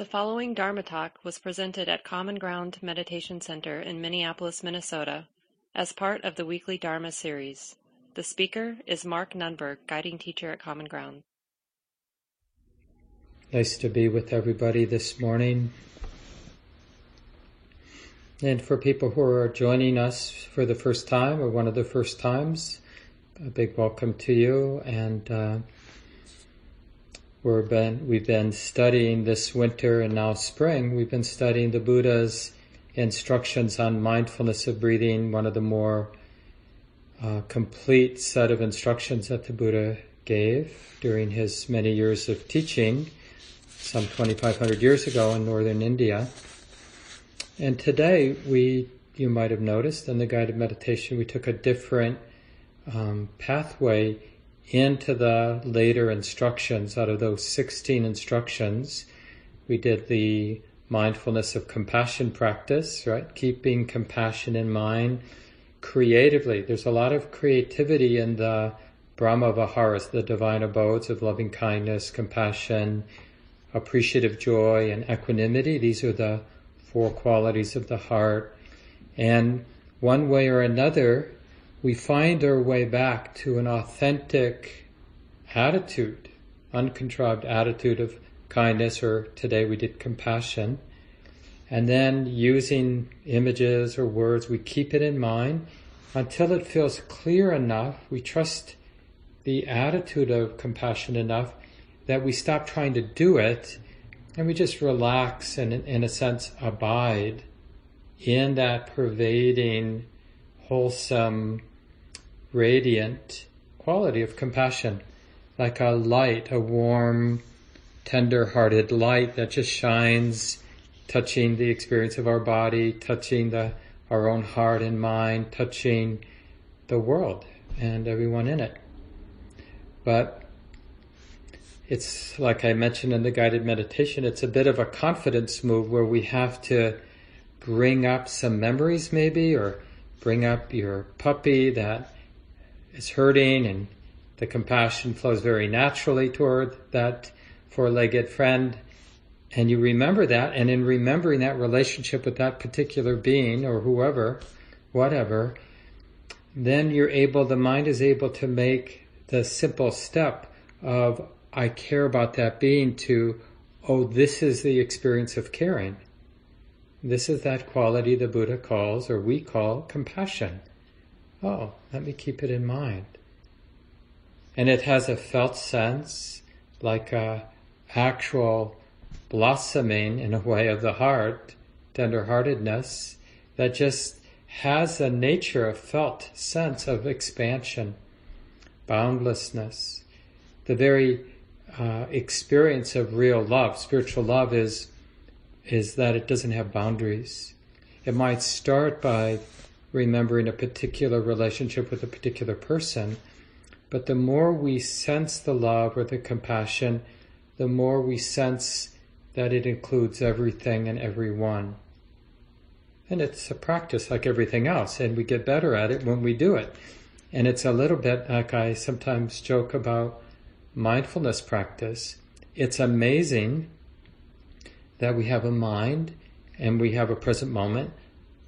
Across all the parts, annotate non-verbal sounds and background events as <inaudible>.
The following Dharma talk was presented at Common Ground Meditation Center in Minneapolis, Minnesota, as part of the weekly Dharma series. The speaker is Mark Nunberg, guiding teacher at Common Ground. Nice to be with everybody this morning. And for people who are joining us for the first time or one of the first times, a big welcome to you. And uh, we're been, we've been studying this winter and now spring, we've been studying the Buddha's instructions on mindfulness of breathing, one of the more uh, complete set of instructions that the Buddha gave during his many years of teaching, some 2,500 years ago in northern India. And today we, you might have noticed in the guided meditation, we took a different um, pathway into the later instructions. Out of those 16 instructions, we did the mindfulness of compassion practice, right? Keeping compassion in mind creatively. There's a lot of creativity in the Brahma Viharas, the divine abodes of loving kindness, compassion, appreciative joy, and equanimity. These are the four qualities of the heart. And one way or another, we find our way back to an authentic attitude, uncontrived attitude of kindness, or today we did compassion. And then using images or words, we keep it in mind until it feels clear enough. We trust the attitude of compassion enough that we stop trying to do it and we just relax and, in a sense, abide in that pervading, wholesome, radiant quality of compassion, like a light, a warm, tender-hearted light that just shines, touching the experience of our body, touching the, our own heart and mind, touching the world and everyone in it. But it's like I mentioned in the guided meditation, it's a bit of a confidence move where we have to bring up some memories maybe or bring up your puppy that is hurting and the compassion flows very naturally toward that four-legged friend. And you remember that and in remembering that relationship with that particular being or whoever whatever then you're able the mind is able to make the simple step of i care about that being to oh this is the experience of caring. This is that quality the buddha calls or we call compassion oh, let me keep it in mind. And it has a felt sense, like a actual blossoming in a way of the heart, tenderheartedness, that just has a nature, a felt sense of expansion, boundlessness. The very uh, experience of real love, spiritual love, is is that it doesn't have boundaries. It might start by remembering a particular relationship with a particular person. But the more we sense the love or the compassion, the more we sense that it includes everything and everyone. And it's a practice like everything else, and we get better at it when we do it. And it's a little bit like I sometimes joke about mindfulness practice. It's amazing that we have a mind and we have a present moment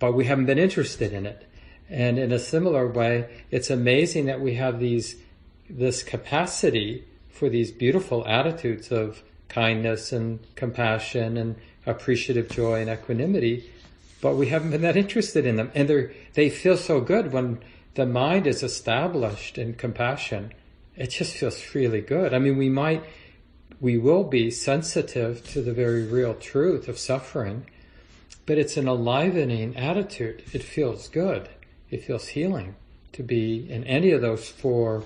but we haven't been interested in it. And in a similar way, it's amazing that we have these, this capacity for these beautiful attitudes of kindness and compassion and appreciative joy and equanimity, but we haven't been that interested in them. And they they feel so good when the mind is established in compassion. It just feels really good. I mean, we might, we will be sensitive to the very real truth of suffering, but it's an enlivening attitude. It feels good. It feels healing to be in any of those four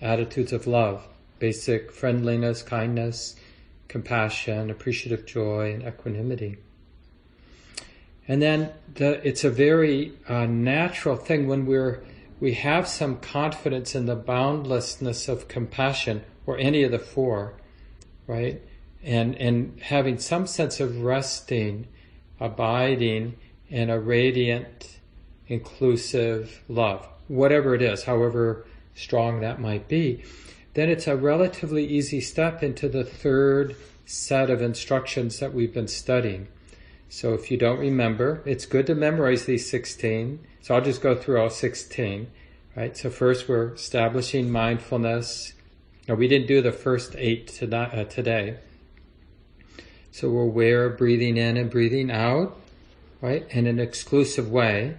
attitudes of love basic friendliness, kindness, compassion, appreciative joy, and equanimity. And then the, it's a very uh, natural thing when we're we have some confidence in the boundlessness of compassion or any of the four, right? And and having some sense of resting abiding in a radiant, inclusive love, whatever it is, however strong that might be, then it's a relatively easy step into the third set of instructions that we've been studying. So if you don't remember, it's good to memorize these 16. So I'll just go through all 16. Right? So first we're establishing mindfulness. Now we didn't do the first eight uh, today. So we're aware of breathing in and breathing out, right? In an exclusive way.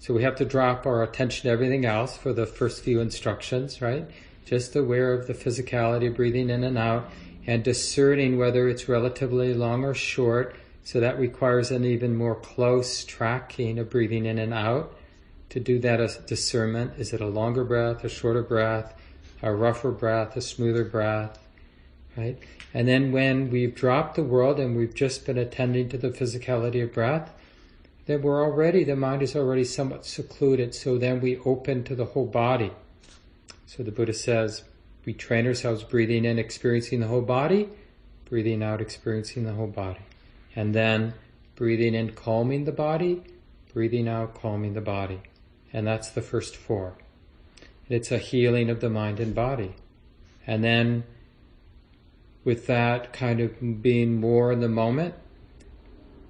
So we have to drop our attention to everything else for the first few instructions, right? Just aware of the physicality of breathing in and out and discerning whether it's relatively long or short. So that requires an even more close tracking of breathing in and out to do that as discernment. Is it a longer breath, a shorter breath, a rougher breath, a smoother breath, right? And then when we've dropped the world and we've just been attending to the physicality of breath, then we're already, the mind is already somewhat secluded, so then we open to the whole body. So the Buddha says, we train ourselves breathing in, experiencing the whole body, breathing out, experiencing the whole body. And then breathing in, calming the body, breathing out, calming the body. And that's the first four. It's a healing of the mind and body. And then with that kind of being more in the moment,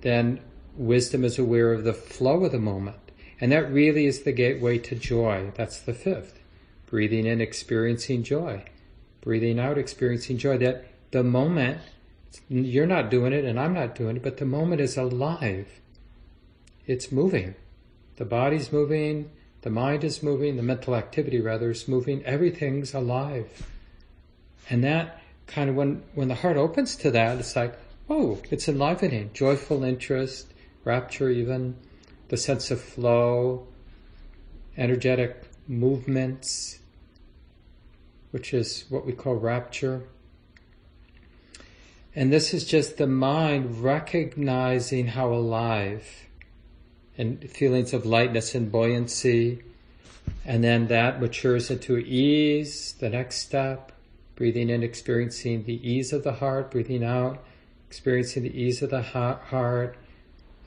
then wisdom is aware of the flow of the moment. And that really is the gateway to joy. That's the fifth. Breathing in, experiencing joy. Breathing out, experiencing joy. That the moment, you're not doing it and I'm not doing it, but the moment is alive. It's moving. The body's moving, the mind is moving, the mental activity rather is moving, everything's alive. And that kind of when when the heart opens to that, it's like, oh, it's enlivening, joyful interest, rapture even, the sense of flow, energetic movements, which is what we call rapture. And this is just the mind recognizing how alive and feelings of lightness and buoyancy. And then that matures into ease, the next step. Breathing in, experiencing the ease of the heart, breathing out, experiencing the ease of the heart,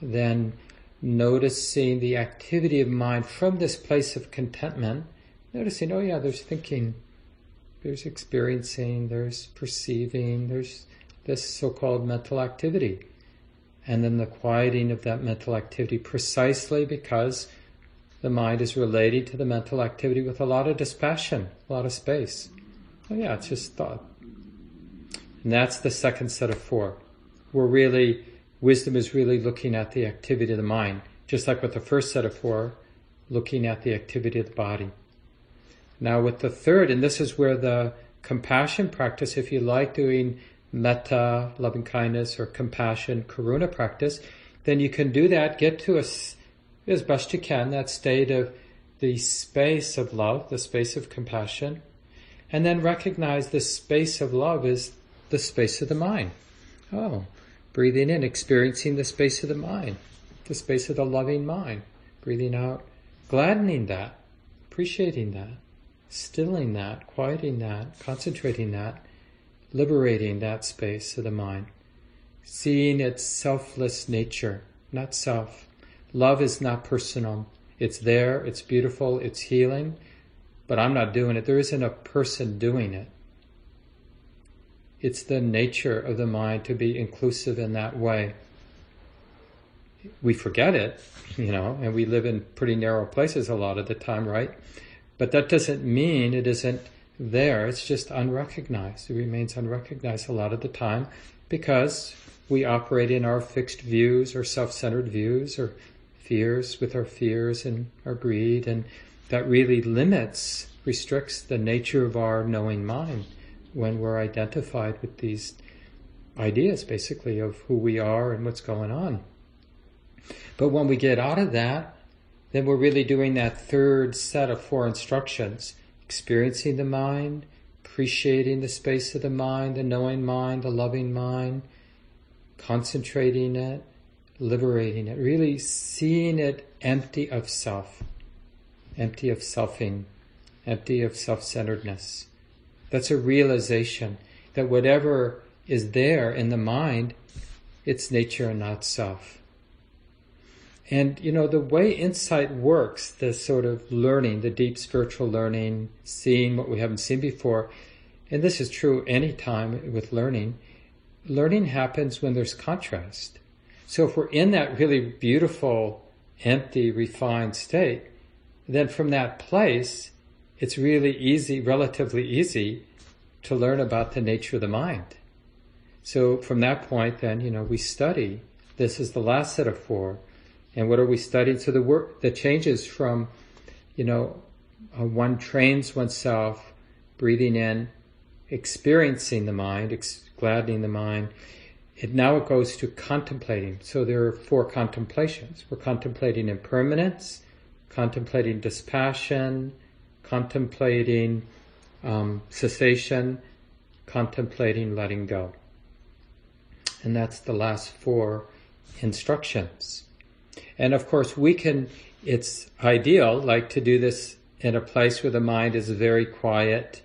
then noticing the activity of mind from this place of contentment, noticing, oh yeah, there's thinking, there's experiencing, there's perceiving, there's this so-called mental activity. And then the quieting of that mental activity precisely because the mind is relating to the mental activity with a lot of dispassion, a lot of space. Oh yeah, it's just thought. And that's the second set of four. We're really Wisdom is really looking at the activity of the mind, just like with the first set of four, looking at the activity of the body. Now, with the third, and this is where the compassion practice, if you like doing metta, loving kindness, or compassion, karuna practice, then you can do that, get to a, as best you can, that state of the space of love, the space of compassion, and then recognize the space of love is the space of the mind. Oh, Breathing in, experiencing the space of the mind, the space of the loving mind. Breathing out, gladdening that, appreciating that, stilling that, quieting that, concentrating that, liberating that space of the mind. Seeing its selfless nature, not self. Love is not personal. It's there, it's beautiful, it's healing, but I'm not doing it. There isn't a person doing it it's the nature of the mind to be inclusive in that way. We forget it, you know, and we live in pretty narrow places a lot of the time, right? But that doesn't mean it isn't there. It's just unrecognized. It remains unrecognized a lot of the time because we operate in our fixed views or self-centered views or fears with our fears and our greed and that really limits, restricts the nature of our knowing mind when we're identified with these ideas, basically, of who we are and what's going on. But when we get out of that, then we're really doing that third set of four instructions experiencing the mind, appreciating the space of the mind, the knowing mind, the loving mind, concentrating it, liberating it, really seeing it empty of self, empty of selfing, empty of self centeredness. That's a realization that whatever is there in the mind, it's nature and not self. And you know, the way insight works, the sort of learning, the deep spiritual learning, seeing what we haven't seen before, and this is true any time with learning, learning happens when there's contrast. So if we're in that really beautiful, empty, refined state, then from that place, it's really easy, relatively easy, to learn about the nature of the mind. So from that point, then, you know, we study. This is the last set of four. And what are we studying? So the work, the changes from, you know, uh, one trains oneself breathing in, experiencing the mind, ex- gladdening the mind. It now it goes to contemplating. So there are four contemplations. We're contemplating impermanence, contemplating dispassion, contemplating um, cessation, contemplating letting go. And that's the last four instructions. And of course, we can, it's ideal, like to do this in a place where the mind is very quiet,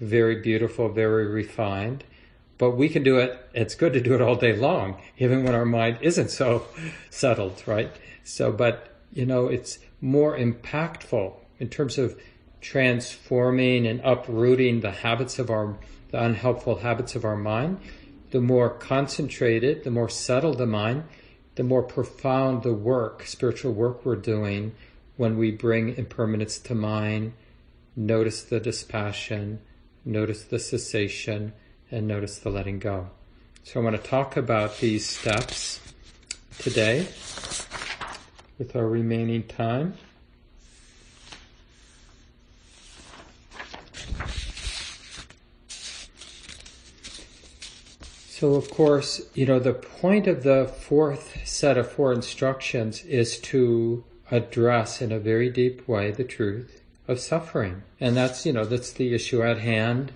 very beautiful, very refined. But we can do it, it's good to do it all day long, even when our mind isn't so <laughs> settled, right? So, but, you know, it's more impactful in terms of transforming and uprooting the habits of our, the unhelpful habits of our mind. The more concentrated, the more settled the mind, the more profound the work, spiritual work we're doing when we bring impermanence to mind, notice the dispassion, notice the cessation, and notice the letting go. So I want to talk about these steps today with our remaining time. So, of course, you know, the point of the fourth set of four instructions is to address in a very deep way the truth of suffering. And that's, you know, that's the issue at hand.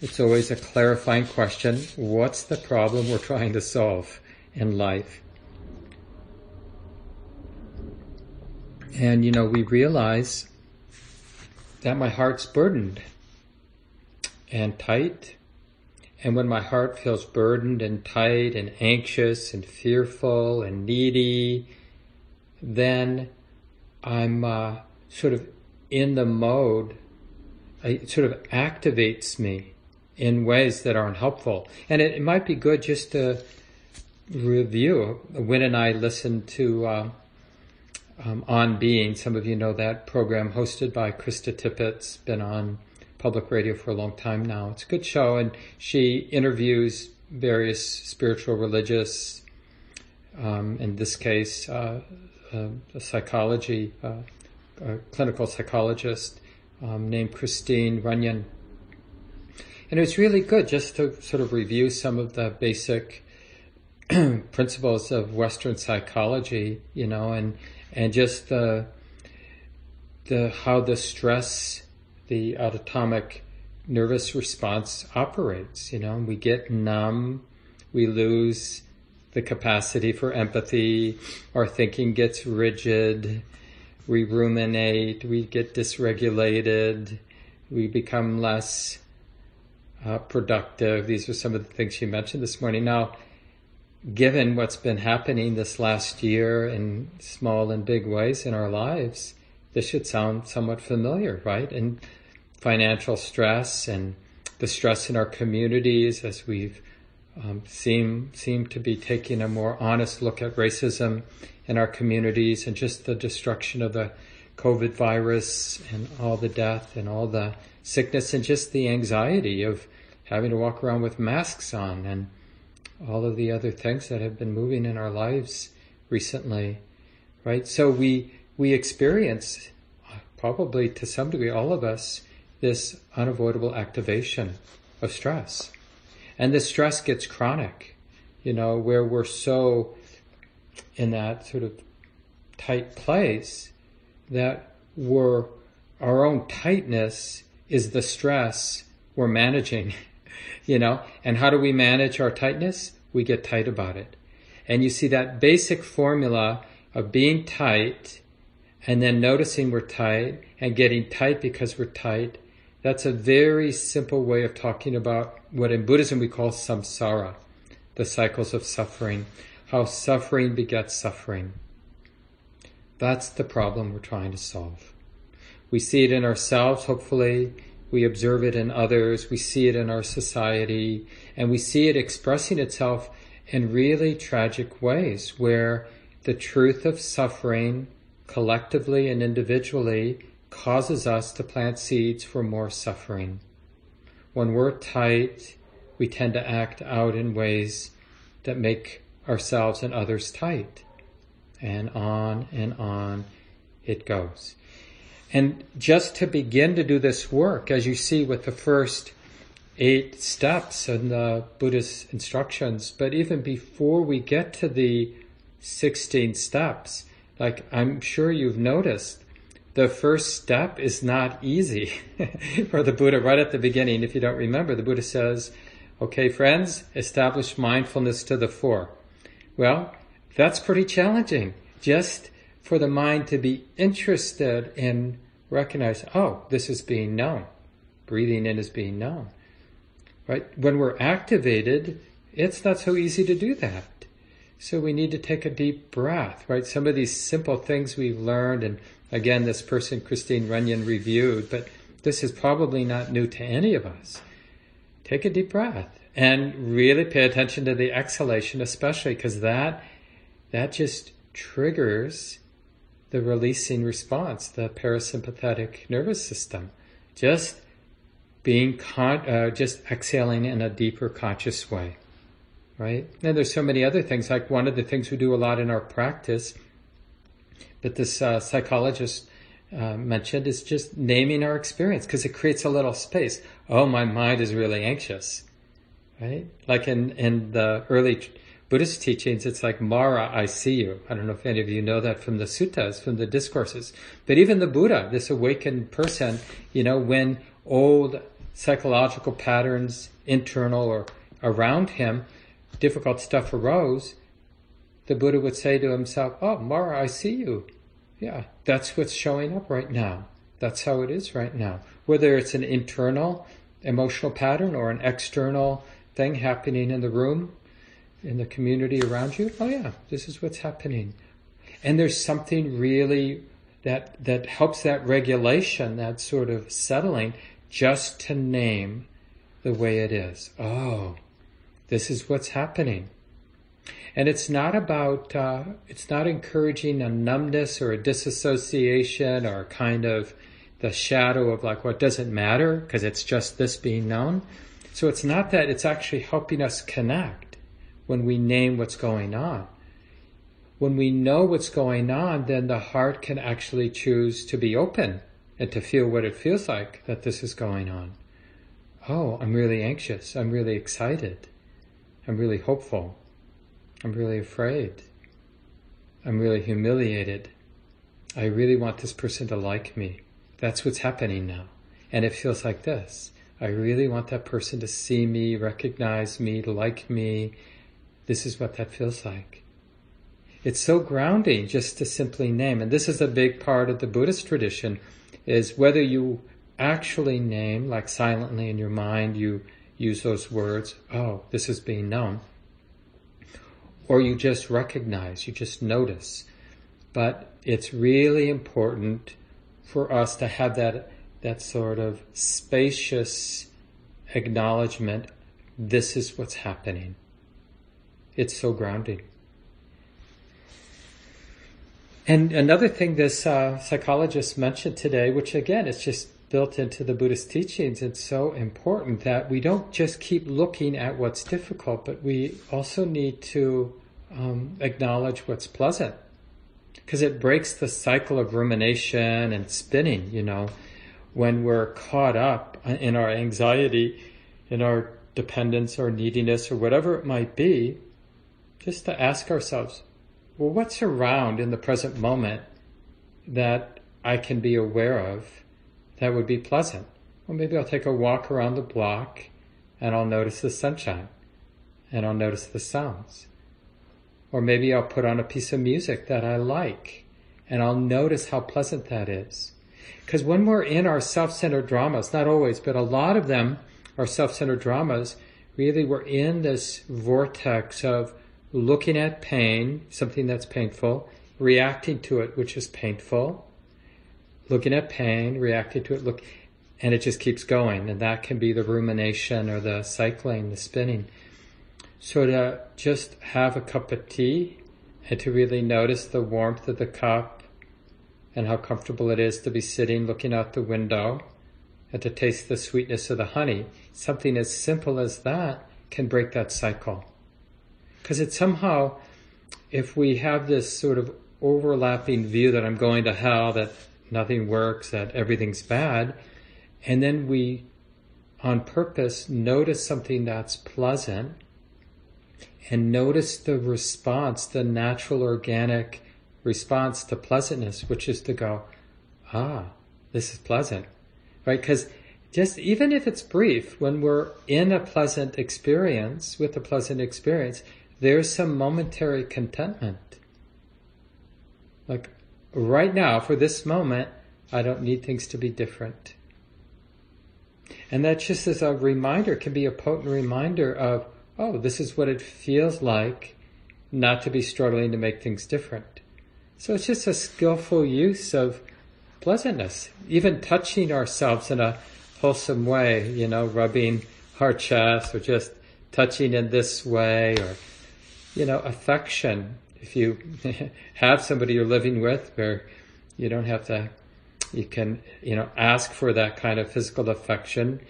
It's always a clarifying question. What's the problem we're trying to solve in life? And, you know, we realize that my heart's burdened and tight. And when my heart feels burdened and tight and anxious and fearful and needy, then I'm uh, sort of in the mode, it sort of activates me in ways that aren't helpful. And it, it might be good just to review. When and I listened to uh, um, On Being. Some of you know that program hosted by Krista Tippett's been on public radio for a long time now. It's a good show, and she interviews various spiritual, religious, um, in this case, uh, uh, a psychology, uh, a clinical psychologist um, named Christine Runyan. And it was really good just to sort of review some of the basic <clears throat> principles of Western psychology, you know, and and just the the how the stress, the autonomic nervous response operates. You know, we get numb, we lose the capacity for empathy, our thinking gets rigid, we ruminate, we get dysregulated, we become less uh, productive. These are some of the things she mentioned this morning. Now, given what's been happening this last year in small and big ways in our lives, this should sound somewhat familiar, right? And financial stress and the stress in our communities as we've um, seem seem to be taking a more honest look at racism in our communities and just the destruction of the COVID virus and all the death and all the sickness and just the anxiety of having to walk around with masks on and all of the other things that have been moving in our lives recently, right? So we we experience probably to some degree all of us this unavoidable activation of stress and the stress gets chronic, you know, where we're so in that sort of tight place that we're, our own tightness is the stress we're managing, <laughs> you know, and how do we manage our tightness? We get tight about it. And you see that basic formula of being tight and then noticing we're tight and getting tight because we're tight that's a very simple way of talking about what in Buddhism we call samsara, the cycles of suffering, how suffering begets suffering. That's the problem we're trying to solve. We see it in ourselves, hopefully. We observe it in others, we see it in our society, and we see it expressing itself in really tragic ways where the truth of suffering collectively and individually causes us to plant seeds for more suffering. When we're tight, we tend to act out in ways that make ourselves and others tight. And on and on it goes. And just to begin to do this work, as you see with the first eight steps in the Buddha's instructions, but even before we get to the 16 steps, like I'm sure you've noticed, the first step is not easy <laughs> for the Buddha right at the beginning. If you don't remember, the Buddha says, okay, friends, establish mindfulness to the fore. Well, that's pretty challenging. Just for the mind to be interested in recognize, oh, this is being known. Breathing in is being known. Right? When we're activated, it's not so easy to do that. So we need to take a deep breath, right? Some of these simple things we've learned, and again, this person, Christine Runyan, reviewed, but this is probably not new to any of us. Take a deep breath and really pay attention to the exhalation, especially because that, that just triggers the releasing response, the parasympathetic nervous system. Just being con- uh, just exhaling in a deeper conscious way, right? And there's so many other things. Like one of the things we do a lot in our practice, that this uh, psychologist uh, mentioned, is just naming our experience because it creates a little space. Oh, my mind is really anxious, right? Like in in the early Buddhist teachings, it's like Mara, I see you. I don't know if any of you know that from the suttas, from the discourses. But even the Buddha, this awakened person, you know, when old psychological patterns, internal or around him, difficult stuff arose, the Buddha would say to himself, Oh, Mara, I see you. Yeah, that's what's showing up right now. That's how it is right now. Whether it's an internal emotional pattern or an external thing happening in the room in the community around you, oh yeah, this is what's happening. And there's something really that that helps that regulation, that sort of settling, just to name the way it is. Oh, this is what's happening. And it's not about, uh, it's not encouraging a numbness or a disassociation or kind of the shadow of like what doesn't matter because it's just this being known. So it's not that, it's actually helping us connect when we name what's going on. When we know what's going on, then the heart can actually choose to be open and to feel what it feels like that this is going on. Oh, I'm really anxious. I'm really excited. I'm really hopeful. I'm really afraid. I'm really humiliated. I really want this person to like me. That's what's happening now. And it feels like this. I really want that person to see me, recognize me, like me, this is what that feels like. It's so grounding just to simply name. And this is a big part of the Buddhist tradition is whether you actually name, like silently in your mind, you use those words, oh, this is being known. Or you just recognize, you just notice. But it's really important for us to have that, that sort of spacious acknowledgement. This is what's happening. It's so grounding. And another thing this uh, psychologist mentioned today, which again is just built into the Buddhist teachings, it's so important that we don't just keep looking at what's difficult, but we also need to um, acknowledge what's pleasant. Because it breaks the cycle of rumination and spinning, you know, when we're caught up in our anxiety, in our dependence or neediness or whatever it might be, just to ask ourselves, well, what's around in the present moment that I can be aware of that would be pleasant? Well, maybe I'll take a walk around the block and I'll notice the sunshine and I'll notice the sounds. Or maybe I'll put on a piece of music that I like and I'll notice how pleasant that is. Because when we're in our self-centered dramas, not always, but a lot of them are self-centered dramas, really we're in this vortex of looking at pain, something that's painful, reacting to it, which is painful, looking at pain, reacting to it, look, and it just keeps going. And that can be the rumination or the cycling, the spinning. So to just have a cup of tea and to really notice the warmth of the cup and how comfortable it is to be sitting looking out the window and to taste the sweetness of the honey. Something as simple as that can break that cycle. Because it's somehow, if we have this sort of overlapping view that I'm going to hell, that nothing works, that everything's bad, and then we, on purpose, notice something that's pleasant and notice the response, the natural organic response to pleasantness, which is to go, ah, this is pleasant, right? Because just even if it's brief, when we're in a pleasant experience, with a pleasant experience, there's some momentary contentment. Like right now, for this moment, I don't need things to be different. And that just as a reminder can be a potent reminder of, oh, this is what it feels like not to be struggling to make things different. So it's just a skillful use of pleasantness, even touching ourselves in a wholesome way, you know, rubbing our chest or just touching in this way or, you know, affection. If you <laughs> have somebody you're living with where you don't have to, you can, you know, ask for that kind of physical affection.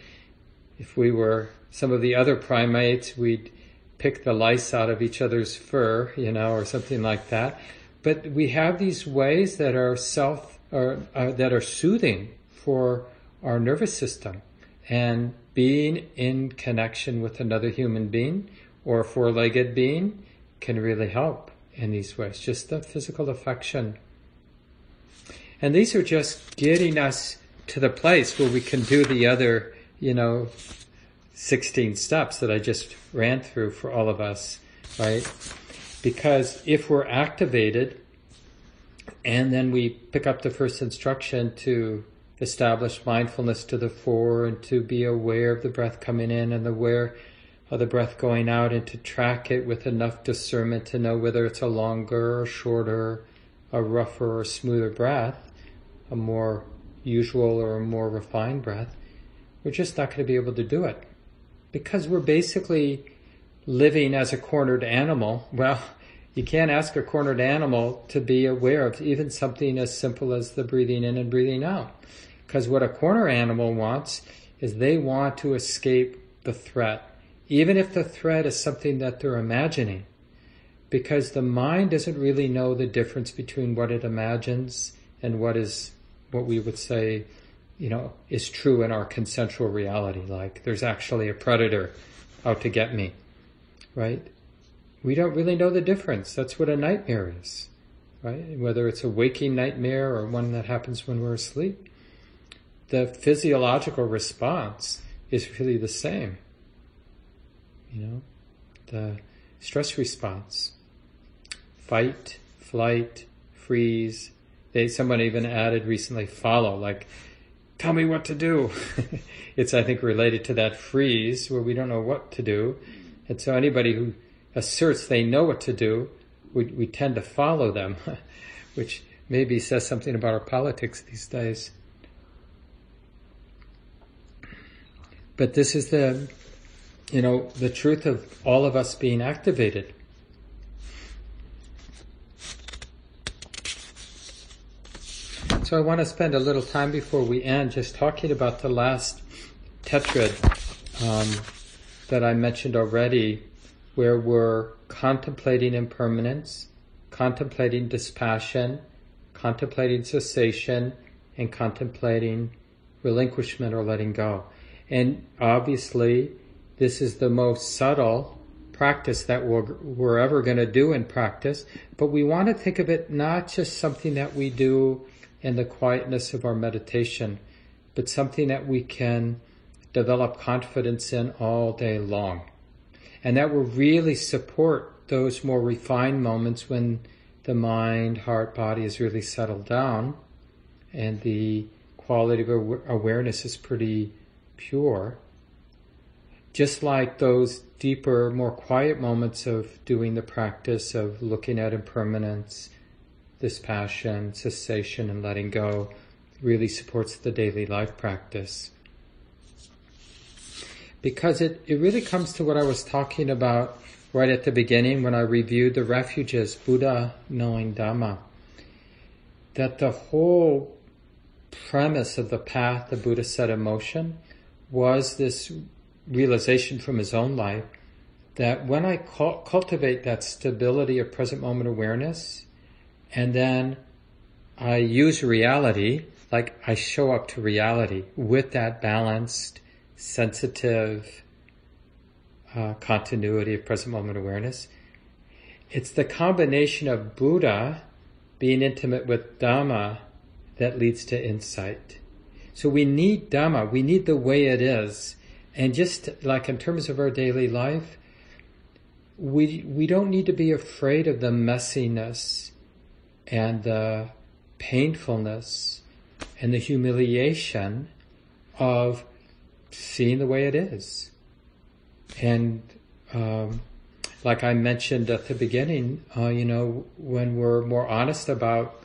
If we were some of the other primates, we'd pick the lice out of each other's fur, you know, or something like that. But we have these ways that are self, or uh, that are soothing for our nervous system. And being in connection with another human being or a four-legged being can really help in these ways. Just the physical affection. And these are just getting us to the place where we can do the other, you know, 16 steps that I just ran through for all of us, right? Because if we're activated and then we pick up the first instruction to establish mindfulness to the fore and to be aware of the breath coming in and aware of the breath going out and to track it with enough discernment to know whether it's a longer or shorter, a rougher or smoother breath, a more usual or a more refined breath, we're just not going to be able to do it. Because we're basically living as a cornered animal. Well, you can't ask a cornered animal to be aware of even something as simple as the breathing in and breathing out. Because what a corner animal wants is they want to escape the threat, even if the threat is something that they're imagining. Because the mind doesn't really know the difference between what it imagines and what is what we would say, you know, is true in our consensual reality. Like there's actually a predator out to get me, right? We don't really know the difference. That's what a nightmare is, right? Whether it's a waking nightmare or one that happens when we're asleep the physiological response is really the same. You know, the stress response, fight, flight, freeze. They, someone even added recently follow, like, tell me what to do. <laughs> it's, I think, related to that freeze where we don't know what to do. And so anybody who asserts they know what to do, we, we tend to follow them, <laughs> which maybe says something about our politics these days. But this is the, you know, the truth of all of us being activated. So I want to spend a little time before we end just talking about the last tetrad um, that I mentioned already, where we're contemplating impermanence, contemplating dispassion, contemplating cessation, and contemplating relinquishment or letting go. And obviously, this is the most subtle practice that we're, we're ever going to do in practice. But we want to think of it not just something that we do in the quietness of our meditation, but something that we can develop confidence in all day long. And that will really support those more refined moments when the mind, heart, body is really settled down and the quality of awareness is pretty pure. Just like those deeper, more quiet moments of doing the practice of looking at impermanence, dispassion, cessation, and letting go really supports the daily life practice. because it, it really comes to what I was talking about right at the beginning when I reviewed the refuges, Buddha knowing Dhamma. That the whole premise of the path the Buddha set in motion was this realization from his own life that when I cultivate that stability of present moment awareness and then I use reality, like I show up to reality with that balanced, sensitive uh, continuity of present moment awareness. It's the combination of Buddha being intimate with Dhamma that leads to insight. So we need Dhamma, we need the way it is. And just like in terms of our daily life, we, we don't need to be afraid of the messiness and the painfulness and the humiliation of seeing the way it is. And um, like I mentioned at the beginning, uh, you know, when we're more honest about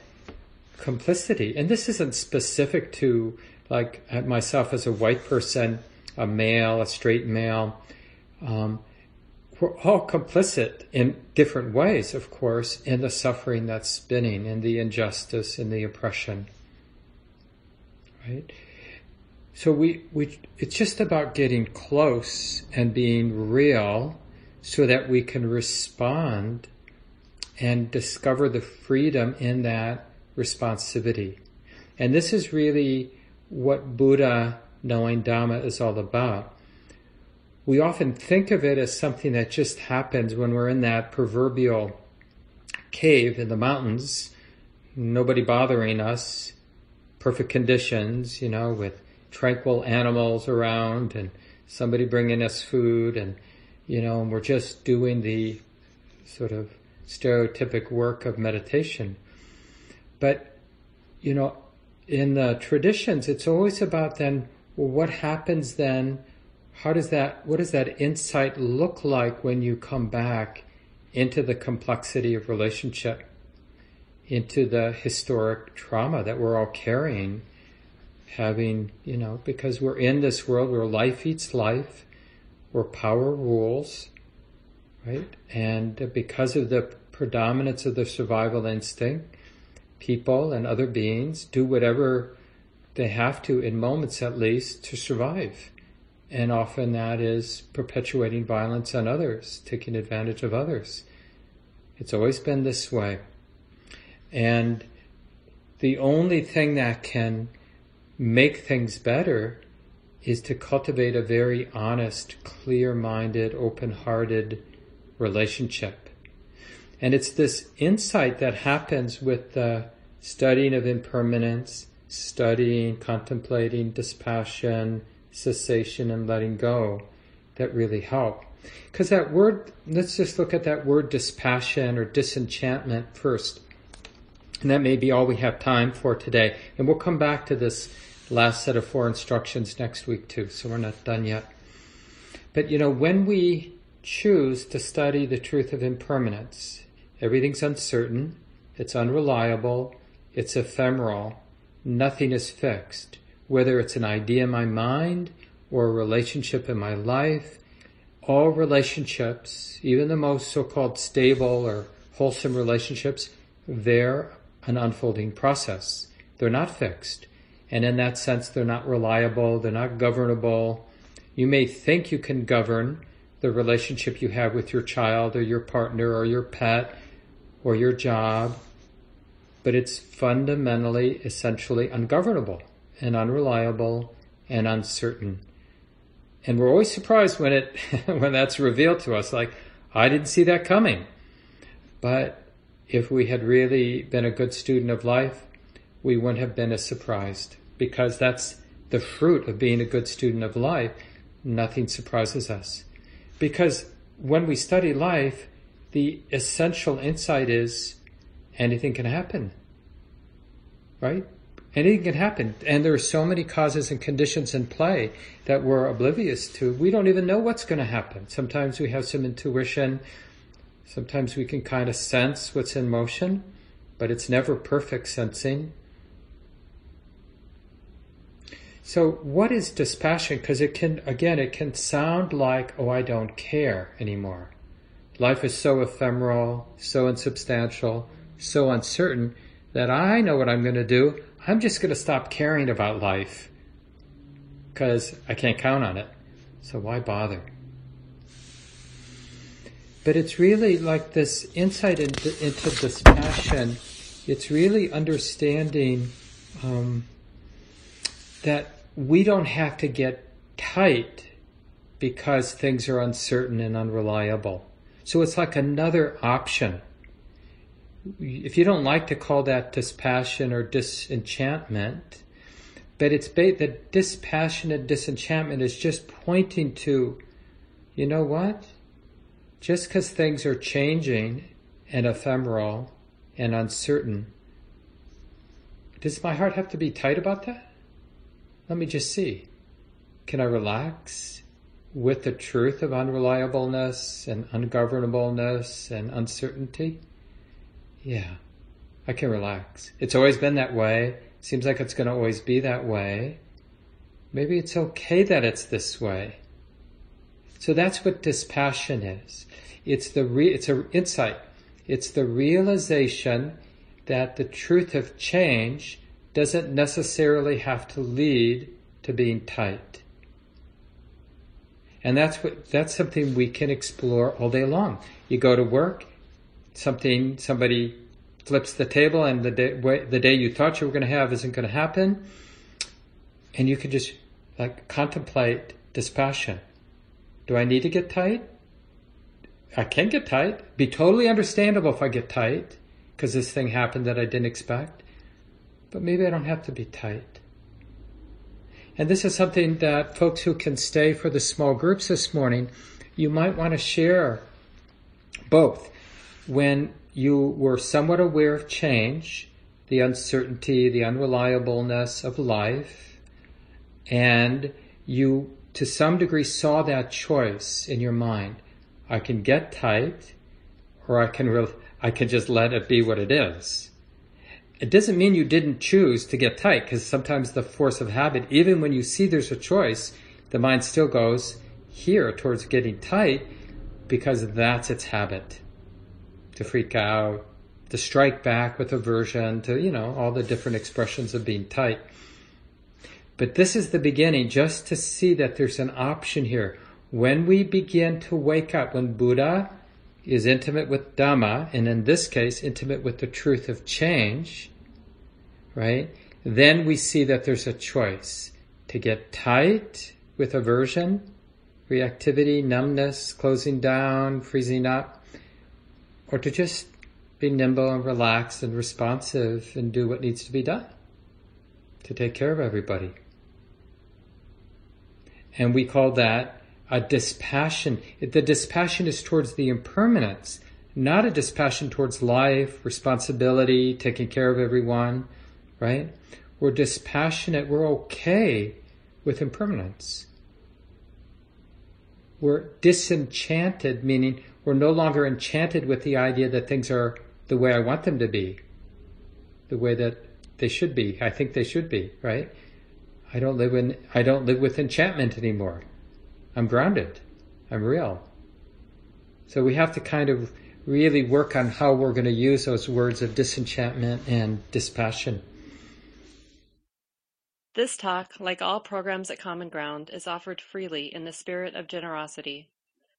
complicity, and this isn't specific to like myself as a white person, a male, a straight male. Um, we're all complicit in different ways, of course, in the suffering that's spinning, in the injustice, in the oppression. Right? So we, we, it's just about getting close and being real so that we can respond and discover the freedom in that responsivity. And this is really what Buddha knowing Dhamma is all about we often think of it as something that just happens when we're in that proverbial cave in the mountains, nobody bothering us, perfect conditions, you know, with tranquil animals around and somebody bringing us food and, you know, and we're just doing the sort of stereotypic work of meditation. But, you know, in the traditions, it's always about then, well, what happens then how does that, what does that insight look like when you come back into the complexity of relationship, into the historic trauma that we're all carrying, having, you know, because we're in this world where life eats life, where power rules, right? And because of the predominance of the survival instinct, people and other beings do whatever they have to, in moments at least, to survive. And often that is perpetuating violence on others, taking advantage of others. It's always been this way. And the only thing that can make things better is to cultivate a very honest, clear minded, open hearted relationship. And it's this insight that happens with the studying of impermanence, studying, contemplating dispassion, cessation and letting go that really help. Because that word, let's just look at that word dispassion or disenchantment first. And that may be all we have time for today. And we'll come back to this last set of four instructions next week too, so we're not done yet. But you know, when we choose to study the truth of impermanence, everything's uncertain, it's unreliable, it's ephemeral, nothing is fixed whether it's an idea in my mind or a relationship in my life, all relationships, even the most so-called stable or wholesome relationships, they're an unfolding process. They're not fixed. And in that sense, they're not reliable, they're not governable. You may think you can govern the relationship you have with your child or your partner or your pet or your job, but it's fundamentally, essentially ungovernable and unreliable and uncertain. And we're always surprised when it <laughs> when that's revealed to us like I didn't see that coming. But if we had really been a good student of life, we wouldn't have been as surprised because that's the fruit of being a good student of life. Nothing surprises us. Because when we study life, the essential insight is anything can happen. Right? Anything can happen. And there are so many causes and conditions in play that we're oblivious to. We don't even know what's going to happen. Sometimes we have some intuition. Sometimes we can kind of sense what's in motion, but it's never perfect sensing. So, what is dispassion? Because it can, again, it can sound like, oh, I don't care anymore. Life is so ephemeral, so insubstantial, so uncertain that I know what I'm going to do. I'm just going to stop caring about life because I can't count on it. So why bother? But it's really like this insight into, into dispassion. It's really understanding um, that we don't have to get tight because things are uncertain and unreliable. So it's like another option. If you don't like to call that dispassion or disenchantment, but it's ba- the dispassionate disenchantment is just pointing to, you know what? Just because things are changing and ephemeral and uncertain, does my heart have to be tight about that? Let me just see. Can I relax with the truth of unreliableness and ungovernableness and uncertainty? Yeah, I can relax. It's always been that way. Seems like it's going to always be that way. Maybe it's okay that it's this way. So that's what dispassion is. It's the re- it's an insight. It's the realization that the truth of change doesn't necessarily have to lead to being tight. And that's what that's something we can explore all day long. You go to work, something somebody flips the table, and the day the day you thought you were going to have isn't going to happen, and you can just like contemplate dispassion. Do I need to get tight? I can get tight. Be totally understandable if I get tight because this thing happened that I didn't expect but maybe I don't have to be tight. And this is something that folks who can stay for the small groups this morning, you might want to share both. When you were somewhat aware of change, the uncertainty, the unreliableness of life, and you to some degree saw that choice in your mind. I can get tight, or I can re- I can just let it be what it is it doesn't mean you didn't choose to get tight because sometimes the force of habit, even when you see there's a choice, the mind still goes here towards getting tight because that's its habit to freak out, to strike back with aversion, to, you know, all the different expressions of being tight. But this is the beginning just to see that there's an option here. When we begin to wake up, when Buddha is intimate with Dhamma, and in this case, intimate with the truth of change, right? Then we see that there's a choice to get tight with aversion, reactivity, numbness, closing down, freezing up, or to just be nimble and relaxed and responsive and do what needs to be done to take care of everybody. And we call that a dispassion. The dispassion is towards the impermanence, not a dispassion towards life, responsibility, taking care of everyone, right? We're dispassionate, we're okay with impermanence. We're disenchanted, meaning we're no longer enchanted with the idea that things are the way I want them to be, the way that they should be. I think they should be, right? I don't live in I don't live with enchantment anymore. I'm grounded. I'm real. So we have to kind of really work on how we're going to use those words of disenchantment and dispassion. This talk, like all programs at Common Ground, is offered freely in the spirit of generosity.